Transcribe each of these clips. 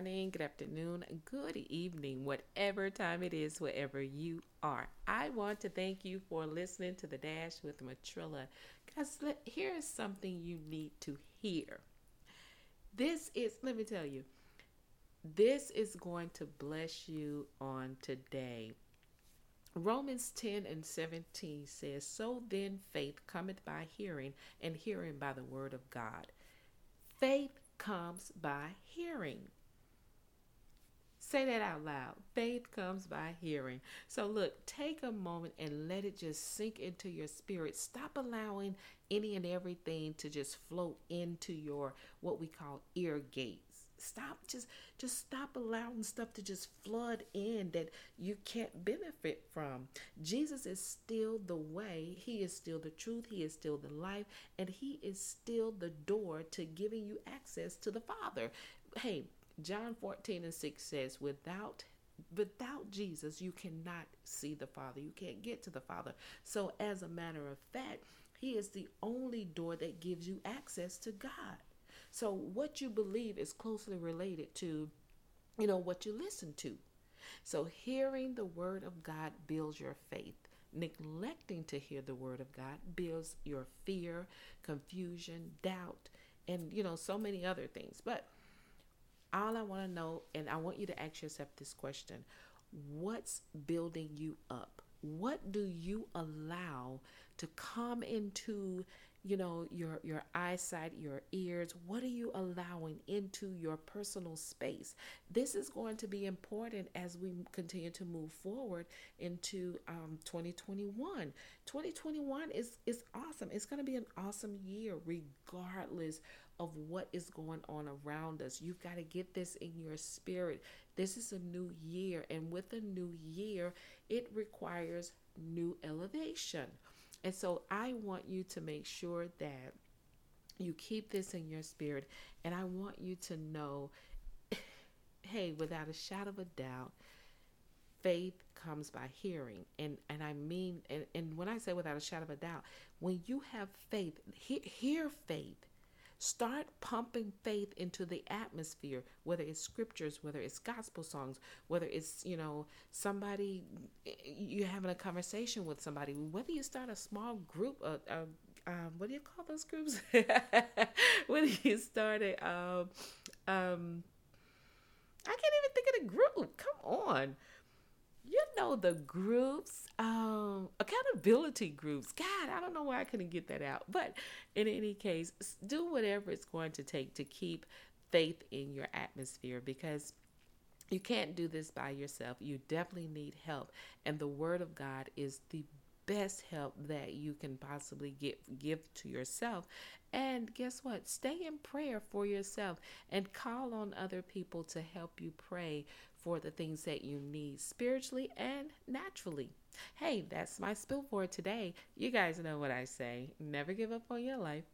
morning, good afternoon, good evening, whatever time it is, wherever you are. I want to thank you for listening to the Dash with Matrilla. Guys, here is something you need to hear. This is, let me tell you, this is going to bless you on today. Romans 10 and 17 says, So then faith cometh by hearing, and hearing by the word of God. Faith comes by hearing. Say that out loud. Faith comes by hearing. So, look, take a moment and let it just sink into your spirit. Stop allowing any and everything to just flow into your what we call ear gates. Stop just just stop allowing stuff to just flood in that you can't benefit from. Jesus is still the way, he is still the truth, he is still the life, and he is still the door to giving you access to the Father. Hey, John 14 and 6 says, without without Jesus, you cannot see the Father. You can't get to the Father. So, as a matter of fact, He is the only door that gives you access to God. So, what you believe is closely related to, you know, what you listen to. So, hearing the Word of God builds your faith. Neglecting to hear the Word of God builds your fear, confusion, doubt, and, you know, so many other things. But all I want to know, and I want you to ask yourself this question what's building you up? What do you allow to come into you know your your eyesight your ears what are you allowing into your personal space this is going to be important as we continue to move forward into um, 2021 2021 is is awesome it's going to be an awesome year regardless of what is going on around us. You've got to get this in your spirit. This is a new year, and with a new year, it requires new elevation. And so I want you to make sure that you keep this in your spirit, and I want you to know hey, without a shadow of a doubt, faith comes by hearing. And and i mean and, and when i say without a shadow of a doubt when you have faith he, hear faith Start pumping faith into the atmosphere, whether it's scriptures, whether it's gospel songs, whether it's, you know, somebody, you're having a conversation with somebody, whether you start a small group, uh, uh, um, what do you call those groups? when you start a, um, um, I can't even think of the group. Come on you know the groups um accountability groups. God i don't know why i couldn't get that out. But in any case do whatever it's going to take to keep faith in your atmosphere because you can't do this by yourself. You definitely need help. And the word of god is the best help that you can possibly get give to yourself. And guess what? Stay in prayer for yourself and call on other people to help you pray for the things that you need spiritually and naturally. Hey, that's my spill for today. You guys know what I say never give up on your life,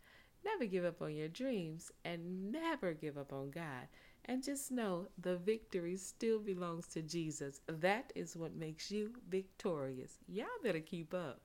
never give up on your dreams, and never give up on God. And just know the victory still belongs to Jesus. That is what makes you victorious. Y'all better keep up.